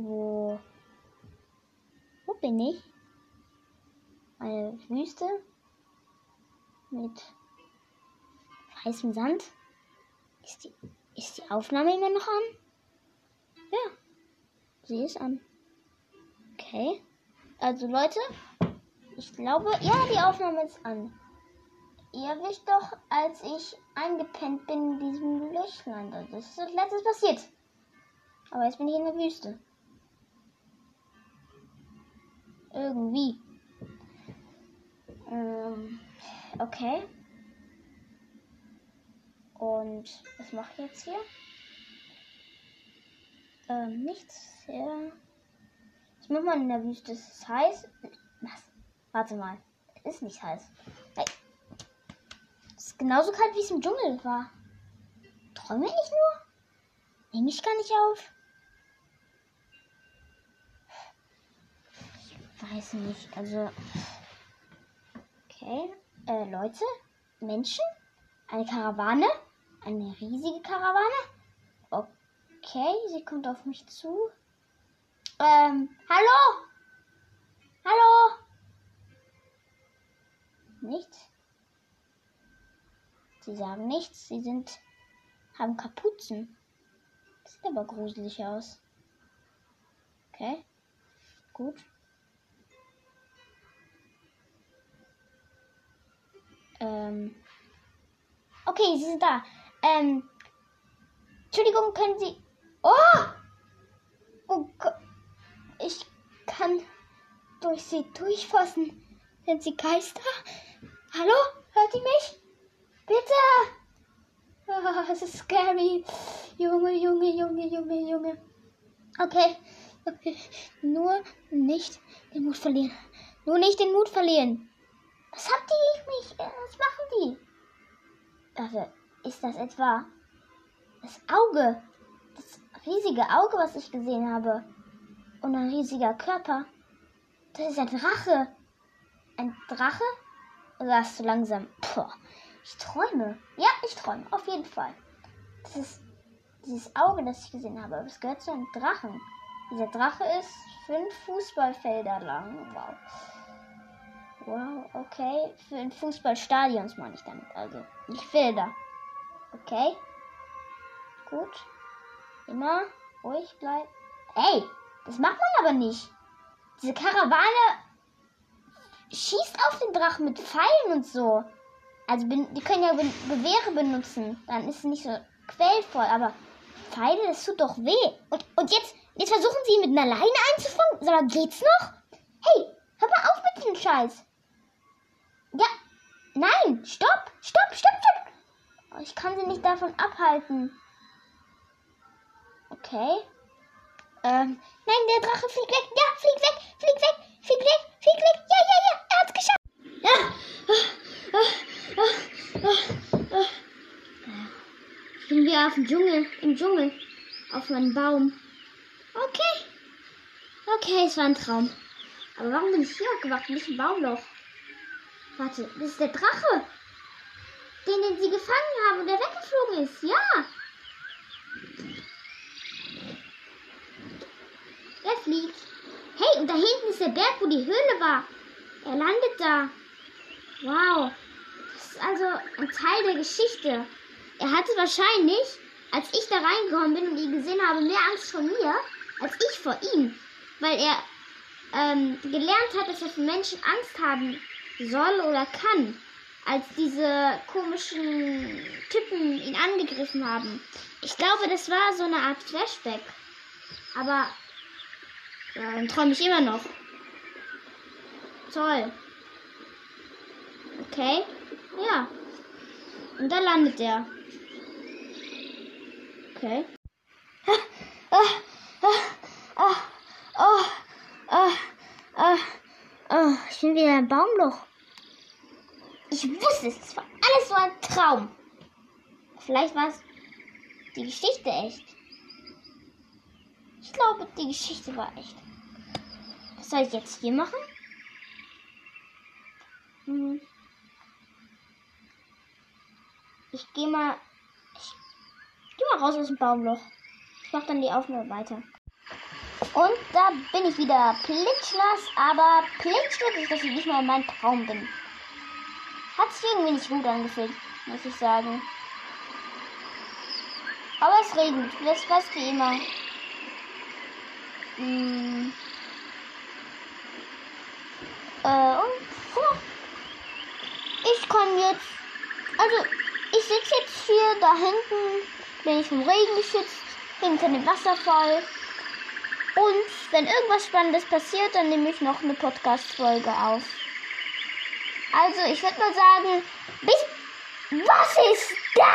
Wo. Wo bin ich? Eine Wüste mit weißem Sand. Ist die, ist die Aufnahme immer noch an? Ja, sie ist an. Okay. Also Leute, ich glaube, ja, die Aufnahme ist an. Ihr wisst doch, als ich eingepennt bin in diesem Löchlein. Das ist das letztes passiert. Aber jetzt bin ich in der Wüste. Irgendwie. Ähm, okay. Und was mache ich jetzt hier? Ähm, nichts. Ja. Was macht man in der Wüste? Ist es heiß? Was? Warte mal. Ist nicht heiß. Es ist genauso kalt, wie es im Dschungel war. Träume ich nur? Nehme ich gar nicht auf? Weiß nicht. Also. Okay. Äh, Leute? Menschen? Eine Karawane? Eine riesige Karawane? Okay, sie kommt auf mich zu. Ähm, hallo? Hallo? Nichts? Sie sagen nichts. Sie sind, haben Kapuzen. Sieht aber gruselig aus. Okay. Gut. Ähm. Okay, sie sind da. Ähm. Entschuldigung, können Sie. Oh! Oh Gott. Ich kann durch sie durchfassen. Sind Sie Geister? Hallo? Hört ihr mich? Bitte! Oh, es ist scary. Junge, Junge, Junge, Junge, Junge. Okay. okay. Nur nicht den Mut verlieren. Nur nicht den Mut verlieren. Was habt ihr mich? Was machen die? Also, ist das etwa das Auge? Das riesige Auge, was ich gesehen habe. Und ein riesiger Körper. Das ist ein Drache. Ein Drache? Oder hast du langsam? Puh, ich träume. Ja, ich träume. Auf jeden Fall. Das ist dieses Auge, das ich gesehen habe. Das gehört zu einem Drachen. Dieser Drache ist fünf Fußballfelder lang. Wow. Wow, okay. Für ein Fußballstadions meine ich damit. Also nicht Felder. Okay. Gut. Immer ruhig bleiben. Ey, das macht man aber nicht. Diese Karawane schießt auf den Drachen mit Pfeilen und so. Also die können ja Gewehre benutzen. Dann ist es nicht so quellvoll. Aber Pfeile, das tut doch weh. Und, und jetzt, jetzt versuchen sie ihn mit einer Leine einzufangen. Sag mal, geht's noch? Hey, hör mal auf mit dem Scheiß. Ja, nein, stopp, stopp, stopp, stopp. Oh, ich kann sie nicht davon abhalten. Okay. Ähm, nein, der Drache fliegt weg. Ja, fliegt weg, fliegt weg, fliegt weg, fliegt weg. Ja, ja, ja, er hat's geschafft. Ja. Ich bin wieder auf dem Dschungel, im Dschungel. Auf einem Baum. Okay. Okay, es war ein Traum. Aber warum bin ich hier aufgewacht, nicht im Baumloch? Warte, das ist der Drache. Den, den sie gefangen haben und der weggeflogen ist. Ja. Er fliegt. Hey, und da hinten ist der Berg, wo die Höhle war. Er landet da. Wow. Das ist also ein Teil der Geschichte. Er hatte wahrscheinlich, als ich da reingekommen bin und ihn gesehen habe, mehr Angst vor mir, als ich vor ihm. Weil er ähm, gelernt hat, dass er für Menschen Angst haben soll oder kann, als diese komischen Typen ihn angegriffen haben. Ich glaube, das war so eine Art Flashback. Aber ja, dann träume ich immer noch. Toll. Okay. Ja. Und da landet er. Okay. Ah, ah, ah, ich bin wieder im Baumloch. Ich wusste es, es war alles so ein Traum. Vielleicht war es die Geschichte echt. Ich glaube, die Geschichte war echt. Was soll ich jetzt hier machen? Hm. Ich gehe mal. Ich gehe mal raus aus dem Baumloch. Ich mache dann die Aufnahme weiter. Und da bin ich wieder plitschnass, aber plitschnass ist, dass ich nicht mal in meinem Traum bin. Hat sich irgendwie nicht gut angefühlt, muss ich sagen. Aber es regnet, das fast wie immer. Hm. Äh, und ich kann jetzt, also ich sitze jetzt hier da hinten, bin ich vom Regen geschützt, hinter dem Wasserfall. Und wenn irgendwas Spannendes passiert, dann nehme ich noch eine Podcast-Folge auf. Also, ich würde mal sagen, bis. Was ist das?